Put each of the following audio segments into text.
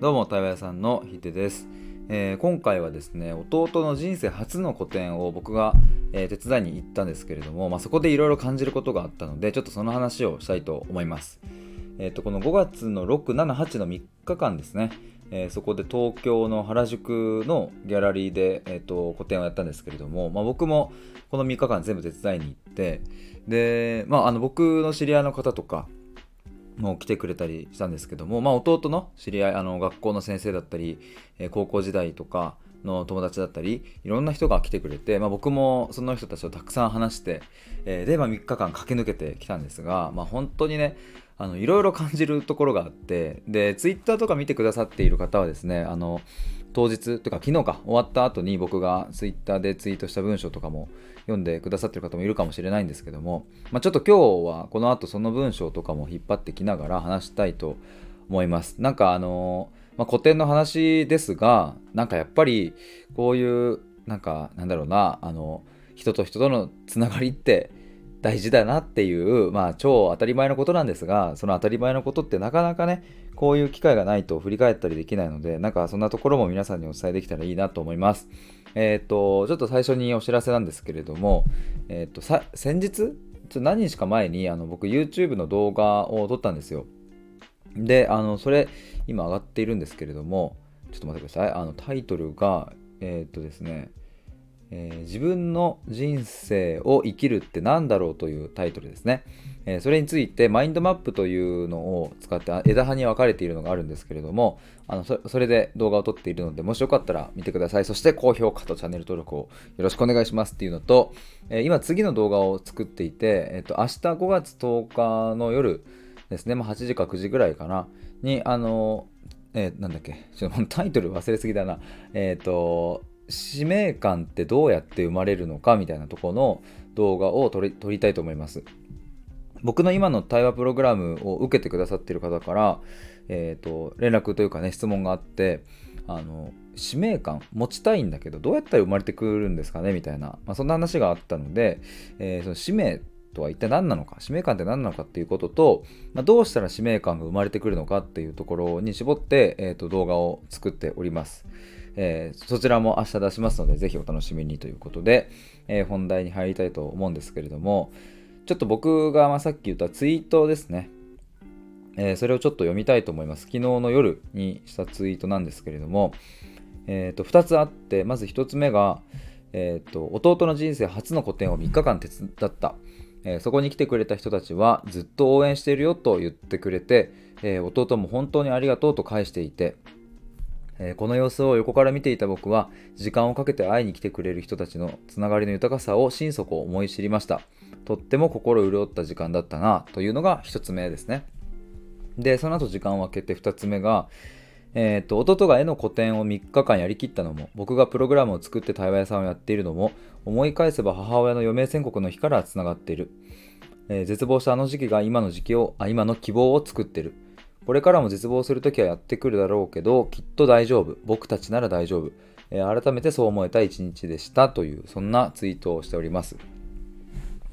どうも対話屋さんのひでです、えー、今回はですね弟の人生初の個展を僕が、えー、手伝いに行ったんですけれども、まあ、そこでいろいろ感じることがあったのでちょっとその話をしたいと思います。えーと、この5月の6、7、8の3日間ですね、えー、そこで東京の原宿のギャラリーで、えーと、個展をやったんですけれども、まあ、僕もこの3日間全部手伝いに行ってで、まあ、あの僕の知り合いの方とかもう来てくれたりしたんですけども、まあ、弟の知り合いあの学校の先生だったり、え、高校時代とかの友達だったりいろんな人が来てくれて、まあ、僕もその人たちとたくさん話して、えー、で、まあ、3日間駆け抜けてきたんですが、まあ、本当にねあのいろいろ感じるところがあってでツイッターとか見てくださっている方はですねあの当日とか昨日か終わった後に僕がツイッターでツイートした文章とかも読んでくださってる方もいるかもしれないんですけども、まあ、ちょっと今日はこの後その文章とかも引っ張ってきながら話したいと思います。なんかあのまあ、古典の話ですがなんかやっぱりこういうなんかなんだろうなあの人と人とのつながりって大事だなっていう、まあ、超当たり前のことなんですがその当たり前のことってなかなかねこういう機会がないと振り返ったりできないのでなんかそんなところも皆さんにお伝えできたらいいなと思います。えっ、ー、とちょっと最初にお知らせなんですけれどもえっ、ー、と先日ちょっと何日か前にあの僕 YouTube の動画を撮ったんですよ。であのそれ今上がっているんですけれどもちょっと待ってください。あのタイトルがえっ、ー、とですねえー、自分の人生を生きるって何だろうというタイトルですね、えー、それについてマインドマップというのを使って枝葉に分かれているのがあるんですけれどもあのそれで動画を撮っているのでもしよかったら見てください。そして高評価とチャンネル登録をよろしくお願いしますっていうのと、えー、今次の動画を作っていて、えーと、明日5月10日の夜ですね、まあ、8時か9時ぐらいかな。にあのえー、なんだっけ。ちょっとタイトル忘れすぎだな。えっ、と使命感ってどうやって生まれるのかみたいなとこの動画を撮り撮りたいと思います。僕の今の対話プログラムを受けてくださってる方から、えーと、連絡というかね質問があってあの使命感持ちたいんだけどどうやったら生まれてくるんですかねみたいな、まあ、そんな話があったので、えー、その使命とは一体何なのか使命感って何なのかっていうことと、まあ、どうしたら使命感が生まれてくるのかっていうところに絞って、えーと動画を作っております。えー、そちらも明日出しますので、ぜひお楽しみにということで、えー、本題に入りたいと思うんですけれども、ちょっと僕がまさっき言ったツイートですね。えー、それをちょっと読みたいと思います。昨日の夜にしたツイートなんですけれども、えー、と2つあって、まず1つ目が、えーと、弟の人生初の個展を3日間手伝った、え、そこに来てくれた人たちはずっと応援しているよと言ってくれて、え、弟も本当にありがとうと返していて、この様子を横から見ていた僕は時間をかけて会いに来てくれる人たちのつながりの豊かさを心底思い知りました。とっても心潤った時間だったなというのが1つ目ですね。でその後時間を空けて2つ目がえーと、弟が絵の個展を3日間やりきったのも僕がプログラムを作って対話屋さんをやっているのも思い返せば母親の余命宣告の日からつながっている、えー、絶望したあの時期が今の時期をあ今の希望を作ってる。これからも絶望するときはやってくるだろうけど、きっと大丈夫。僕たちなら大丈夫。えー、改めてそう思えた一日でしたという、そんなツイートをしております。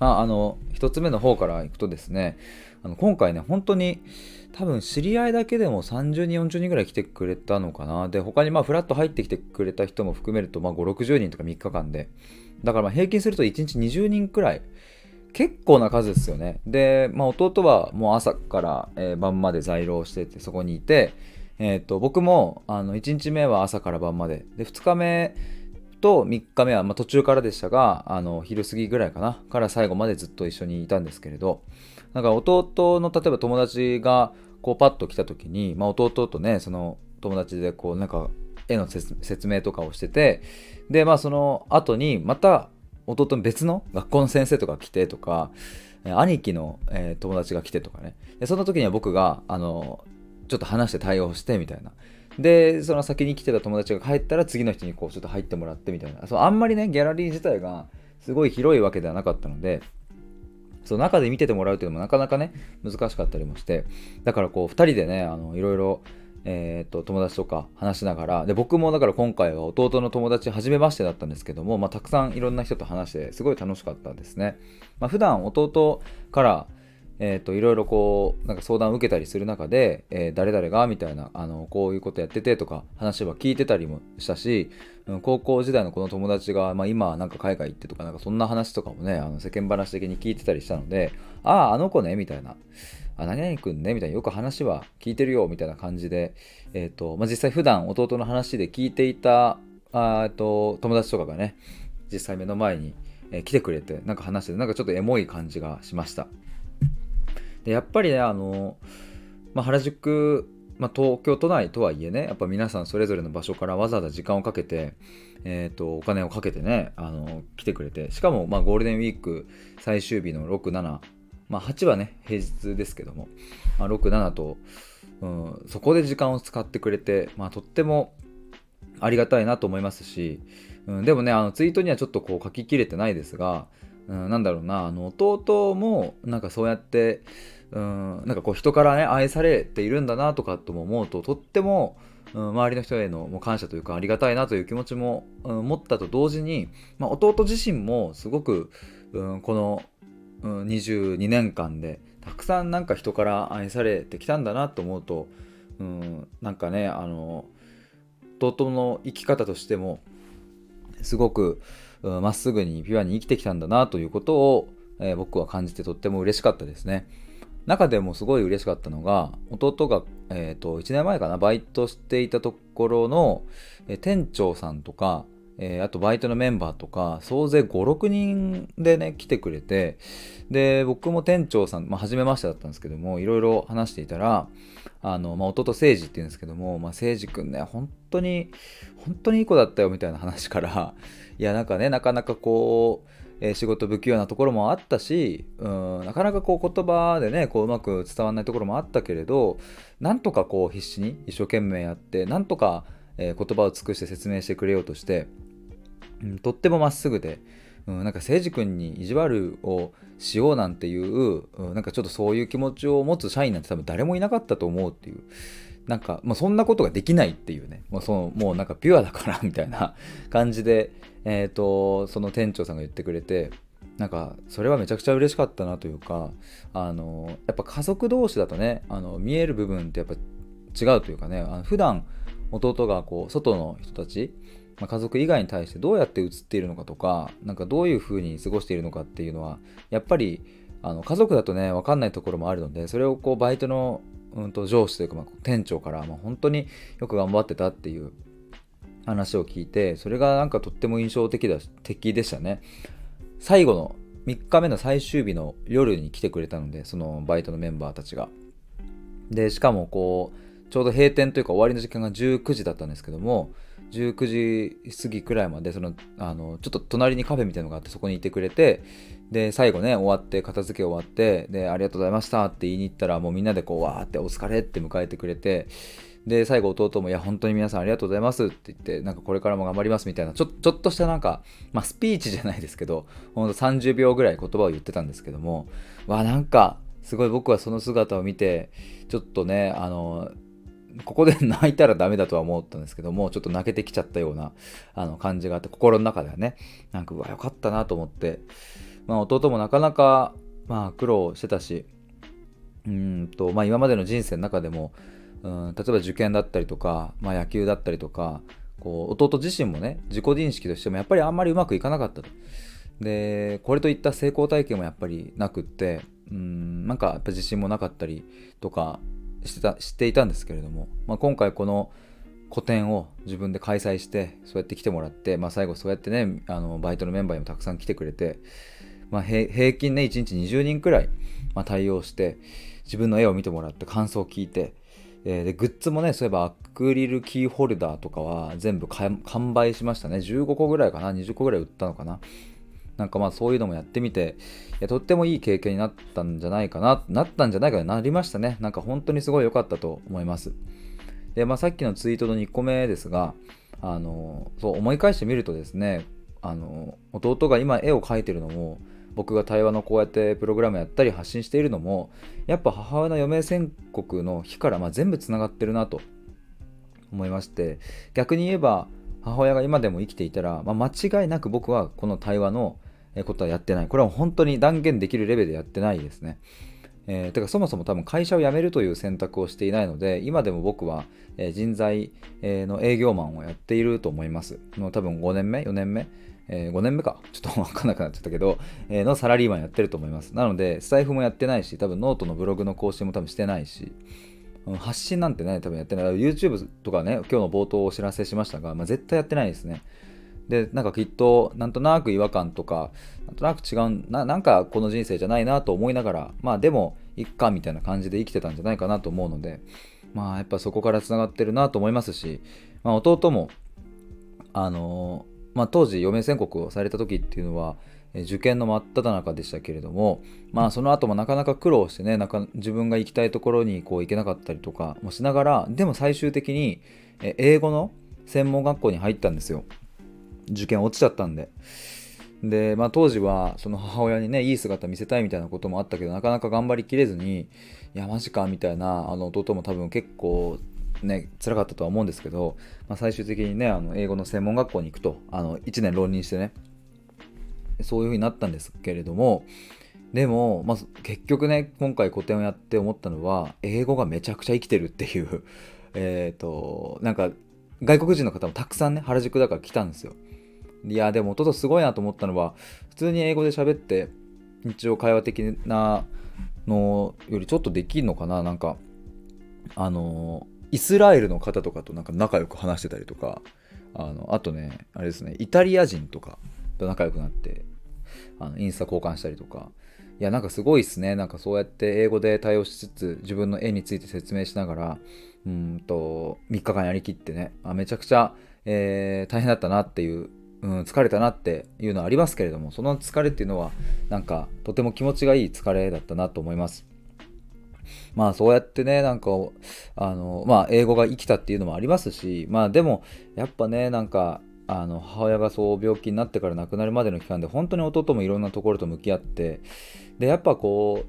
まあ、あの、一つ目の方からいくとですね、あの今回ね、本当に多分知り合いだけでも30人、40人ぐらい来てくれたのかな。で、他にまあフラット入ってきてくれた人も含めると、まあ5、60人とか3日間で。だからまあ平均すると1日20人くらい結構な数ですよね。で、まあ、弟はもう朝から、え、晩まで在労しててそこにいて、えーと、僕もあの1日目は朝から晩まで。で2日目と3日目は、まあ、途中からでしたがあの昼過ぎぐらいかな。から最後までずっと一緒にいたんですけれど。なんか弟の例えば友達がこうパッと来た時に、まあ、弟とねその友達でこうなんか絵の説明とかをしててでまあその後にまた弟の別の学校の先生とか来てとか、兄貴の、えー、友達が来てとかね。でその時には僕があのちょっと話して対応してみたいな。でその先に来てた友達が帰ったら次の人にこうちょっと入ってもらってみたいな。そうあんまりねギャラリー自体がすごい広いわけではなかったのでそう中で見ててもらうっていうのもなかなかね難しかったりもして。だからこう2人でねあのいろいろえーと、友達とか話しながらで僕もだから今回は弟の友達初めましてだったんですけども、まあ、たくさんいろんな人と話してすごい楽しかったですね、まあ、普段弟から、えーと、いろいろこうなんか相談を受けたりする中で、えー、誰々がみたいなあのこういうことやっててとか話は聞いてたりもしたし、うん、高校時代のこの友達が、まあ、今なんか海外行ってとかなんかそんな話とかもねあの世間話的に聞いてたりしたのであああの子ねみたいな。あ何々くんねみたいなよく話は聞いてるよみたいな感じで、えーとまあ、実際普段弟の話で聞いていたあと友達とかがね実際目の前に、え、来てくれてなんか話してなんかちょっとエモい感じがしました。でやっぱりねあの、まあ、原宿、まあ、東京都内とはいえねやっぱ皆さんそれぞれの場所からわざわざ時間をかけて、えーと、お金をかけてねあの来てくれてしかも、まあ、ゴールデンウィーク最終日の67まあ、8はね平日ですけども、まあ、67と、うん、そこで時間を使ってくれて、まあ、とってもありがたいなと思いますし、うん、でもねあのツイートにはちょっとこう書ききれてないですが、うん、なんだろうなあの弟もなんかそうやってうん、なんかこう人からね愛されているんだなとかとも思うととっても、うん、周りの人へのもう感謝というかありがたいなという気持ちも、うん、持ったと同時に、まあ、弟自身もすごく、うん、この、うん、22年間でたくさんなんか人から愛されてきたんだなと思うと、うん、なんかねあの弟の生き方としてもすごくまっすぐにピュアに生きてきたんだなということを、えー、僕は感じてとっても嬉しかったですね。中でもすごい嬉しかったのが弟が、えーと、1年前かなバイトしていたところの、えー、店長さんとか、えー、あとバイトのメンバーとか総勢56人でね来てくれてで僕も店長さん、まあ、初めましてだったんですけどもいろいろ話していたらあの、まあ、弟誠治っていうんですけども、まあ、誠治くんね本当に本当にいい子だったよみたいな話から いやなんかねなかなかこうえ仕事不器用なところもあったし、うん、なかなかこう言葉でねこううまく伝わらないところもあったけれどなんとかこう必死に一生懸命やってなんとか、え言葉を尽くして説明してくれようとして、うん、とってもまっすぐで、うん、なんか誠司君に意地悪をしようなんていう、うん、なんかちょっとそういう気持ちを持つ社員なんて多分誰もいなかったと思うっていう。なんか、もうそんなことができないっていうね、もうそのもうなんかピュアだからみたいな感じで、え、ー、と、その店長さんが言ってくれて、なんかそれはめちゃくちゃ嬉しかったなというか、あの、やっぱ家族同士だとね、あの見える部分ってやっぱ違うというかね、あの普段弟がこう外の人たち、まあ、家族以外に対してどうやって映っているのかとか、なんかどういうふうに過ごしているのかっていうのは、やっぱりあの家族だとね、分かんないところもあるので、それをこうバイトのうんと上司というか、まあ、店長から、まあ、本当によく頑張ってたっていう話を聞いてそれがなんかとっても印象的だ的でしたね。最後の3日目の最終日の夜に来てくれたのでそのバイトのメンバーたちが。でしかもこうちょうど閉店というか終わりの時間が19時だったんですけども19時過ぎくらいまでそのあのちょっと隣にカフェみたいなのがあってそこにいてくれてで最後ね終わって片付け終わってでありがとうございましたって言いに行ったらもうみんなでこうわーってお疲れって迎えてくれてで最後弟も「いや本当に皆さんありがとうございます」って言ってなんかこれからも頑張りますみたいなちょちょっとしたなんか、まあ、スピーチじゃないですけどほんと30秒ぐらい言葉を言ってたんですけどもわなんかすごい僕はその姿を見てちょっとねあのここで泣いたらダメだとは思ったんですけども、ちょっと泣けてきちゃったようなあの感じがあって、心の中ではね、なんか、うわ、よかったなと思って、まあ、弟もなかなか、まあ、苦労してたし、うんと、まあ、今までの人生の中でも、うん、例えば受験だったりとか、まあ、野球だったりとか、こう弟自身もね、自己認識としてもやっぱりあんまりうまくいかなかったと。で、これといった成功体験もやっぱりなくって、うん、なんかやっぱ自信もなかったりとか、してた知っていたんですけれども、まあ、今回この個展を自分で開催してそうやって来てもらって、まあ、最後そうやってねあのバイトのメンバーにもたくさん来てくれて、まあ、平均ね1日20人くらい、ま、対応して自分の絵を見てもらって感想を聞いて、えー、でグッズもねそういえばアクリルキーホルダーとかは全部完売しましたね。15個ぐらいかな？20個ぐらい売ったのかな？なんかまあそういうのもやってみて、いやとってもいい経験になったんじゃないかな、なったんじゃないかななりましたね。なんか本当にすごい良かったと思います。で、まあさっきのツイートの2個目ですが、あの、そう思い返してみるとですね、あの、弟が今絵を描いてるのも、僕が対話のこうやってプログラムやったり発信しているのも、やっぱ母親の余命宣告の日からま全部つながってるなと思いまして、逆に言えば、母親が今でも生きていたら、まあ、間違いなく僕はこの対話のことはやってない。これは本当に断言できるレベルでやってないですね。えー、てかそもそも多分会社を辞めるという選択をしていないので今でも僕は、え、人材、え、の営業マンをやっていると思います。の多分5年目？4年目、えー、5年目か？ちょっと分かんなくなっちゃったけど、えー、のサラリーマンやってると思います。なのでスタイフもやってないし多分ノートのブログの更新も多分してないし発信なんてね多分やってない。YouTube とかね今日の冒頭お知らせしましたが、まあ、絶対やってないですね。でなんかきっとなんとなく違和感とかなんとなく違うななんかこの人生じゃないなと思いながらまあでもいっかみたいな感じで生きてたんじゃないかなと思うのでまあやっぱそこからつながってるなと思いますし、まあ、弟もあのまあ、当時余命宣告をされた時っていうのは受験の真っ只中でしたけれどもまあその後もなかなか苦労してねなんか自分が行きたいところにこう行けなかったりとかもしながらでも最終的に英語の専門学校に入ったんですよ。受験落ちちゃったんで。で、まあ、当時はその母親にねいい姿見せたいみたいなこともあったけどなかなか頑張りきれずにいやマジかみたいなあの弟も多分結構ね辛かったとは思うんですけど、まあ、最終的にねあの英語の専門学校に行くとあの1年浪人してねそういう風になったんですけれどもでも、まあ、結局ね今回個展をやって思ったのは英語がめちゃくちゃ生きてるっていう えっとなんか外国人の方もたくさんね、原宿だから来たんですよ。いや、でも弟すごいなと思ったのは、普通に英語で喋って、日常会話的なのよりちょっとできるのかななんか、あの、イスラエルの方とかとなんか仲良く話してたりとか、あの、あとね、あれですね、イタリア人とかと仲良くなって、あのインスタ交換したりとか、いや、なんかすごいっすね。なんかそうやって英語で対応しつつ、自分の絵について説明しながら、うんと、3日間やりきってね、あめちゃくちゃ、えー、大変だったなっていう、うん、疲れたなっていうのはありますけれども、その疲れっていうのは、なんか、とても気持ちがいい疲れだったなと思います。まあそうやってね、なんか、あの、まあ英語が生きたっていうのもありますし、まあでも、やっぱね、なんか、あの母親がそう病気になってから亡くなるまでの期間で本当に弟もいろんなところと向き合ってでやっぱこ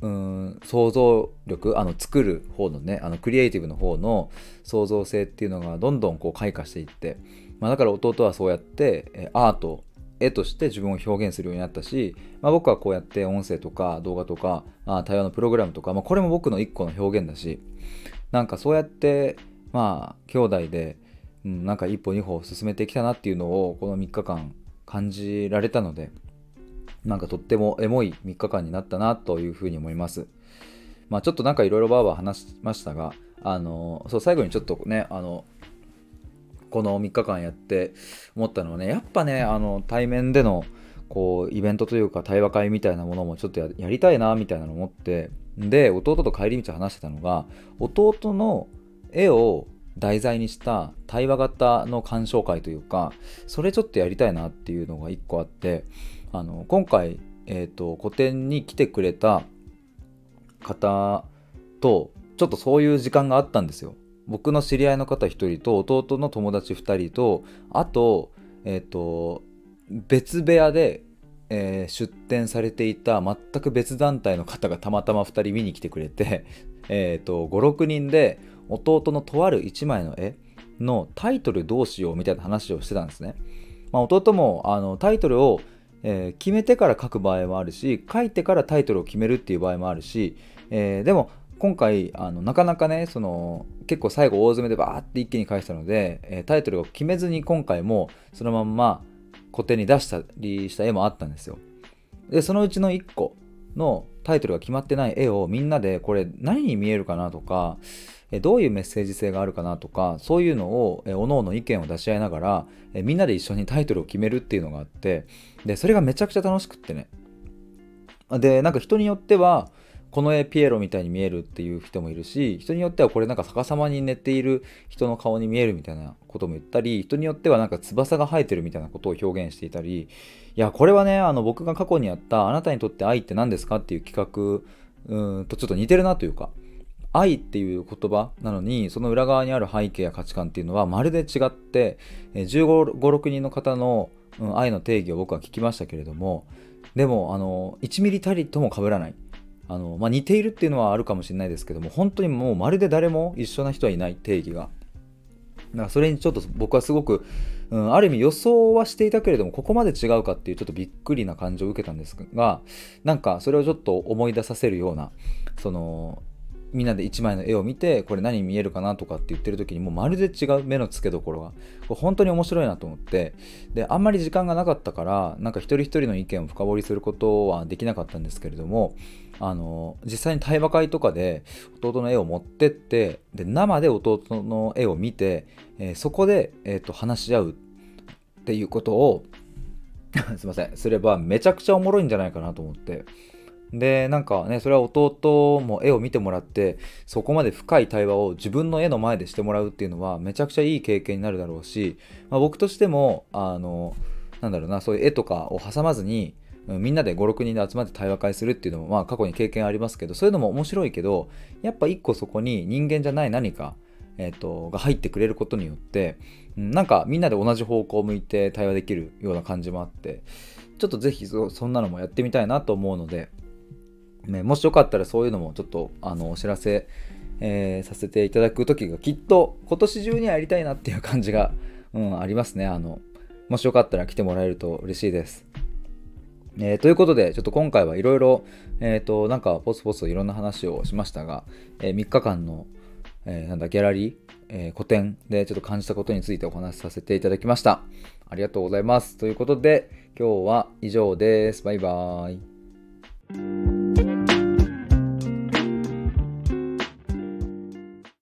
ううん想像力あの作る方のねあのクリエイティブの方の創造性っていうのがどんどんこう開花していって、まあ、だから弟はそうやってえアート絵として自分を表現するようになったし、まあ、僕はこうやって音声とか動画とか、まあ、対話のプログラムとか、まあ、これも僕の一個の表現だしなんかそうやってまあ兄弟で、うん、なんか一歩二歩進めてきたなっていうのをこの3日間感じられたのでなんかとってもエモい3日間になったなというふうに思います。まあちょっとなんかいろいろばーばー話しましたが、あの、そう、最後にちょっとね、あの、この3日間やって思ったのはね、やっぱね、あの、対面での、こう、イベントというか対話会みたいなものもちょっとやりたいな、みたいなのを思って、で、弟と帰り道話してたのが、弟の絵を題材にした対話型の鑑賞会というか、それちょっとやりたいなっていうのが1個あって、あの今回、えーと、個展に来てくれた方とちょっとそういう時間があったんですよ。僕の知り合いの方1人と弟の友達2人とあと,、えーと、別部屋で、えー、出展されていた全く別団体の方がたまたま2人見に来てくれて、えー、56人で弟のとある1枚の絵のタイトルどうしようみたいな話をしてたんですね。まあ、弟もあのタイトルをえー、決めてから書く場合もあるし書いてからタイトルを決めるっていう場合もあるし、えー、でも今回あのなかなかねその結構最後大詰めでバーって一気に返したので、えー、タイトルを決めずに今回もそのまんま固定に出したりした絵もあったんですよでそのうちの1個のタイトルが決まってない絵をみんなでこれ何に見えるかなとかどういうメッセージ性があるかなとかそういうのをおのおの意見を出し合いながらみんなで一緒にタイトルを決めるっていうのがあってでそれがめちゃくちゃ楽しくってねでなんか人によってはこの絵ピエロみたいに見えるっていう人もいるし人によってはこれなんか逆さまに寝ている人の顔に見えるみたいなことも言ったり人によってはなんか翼が生えてるみたいなことを表現していたりいやこれはねあの僕が過去にやった「あなたにとって愛って何ですか?」っていう企画うんとちょっと似てるなというか愛っていう言葉なのにその裏側にある背景や価値観っていうのはまるで違って15、6人の方の愛の定義を僕は聞きましたけれどもでもあの1ミリたりとも被らない。あの、まあ、似ているっていうのはあるかもしれないですけども本当にもうまるで誰も一緒な人はいない定義が。だからそれにちょっと僕はすごくうん、ある意味予想はしていたけれどもここまで違うかっていうちょっとびっくりな感じを受けたんですがなんかそれをちょっと思い出させるようなそのみんなで1枚の絵を見てこれ何見えるかなとかって言ってる時にもうまるで違う目の付けどころがこれ本当に面白いなと思って。であんまり時間がなかったからなんか一人一人の意見を深掘りすることはできなかったんですけれどもあの実際に対話会とかで弟の絵を持ってってで生で弟の絵を見て、えー、そこで、えーと、話し合うっていうことを すいませんすればめちゃくちゃおもろいんじゃないかなと思って。でなんかねそれは弟も絵を見てもらってそこまで深い対話を自分の絵の前でしてもらうっていうのはめちゃくちゃいい経験になるだろうし、まあ、僕としてもあのなんだろうなそういう絵とかを挟まずにみんなで56人で集まって対話会するっていうのもまあ過去に経験ありますけどそういうのも面白いけどやっぱ一個そこに人間じゃない何か、えーと、が入ってくれることによってなんかみんなで同じ方向を向いて対話できるような感じもあってちょっとぜひそんなのもやってみたいなと思うのでね、もしよかったらそういうのもちょっとあのお知らせ、えー、させていただく時がきっと今年中にはやりたいなっていう感じが、うん、ありますね。あのもしよかったら来てもらえると嬉しいです、えー、ということでちょっと今回はいろいろえっ、ー、となんかポツポツいろんな話をしましたが、え3日間の、えなんだギャラリー、え個展でちょっと感じたことについてお話しさせていただきました。ありがとうございます。ということで今日は以上です。バイバーイ。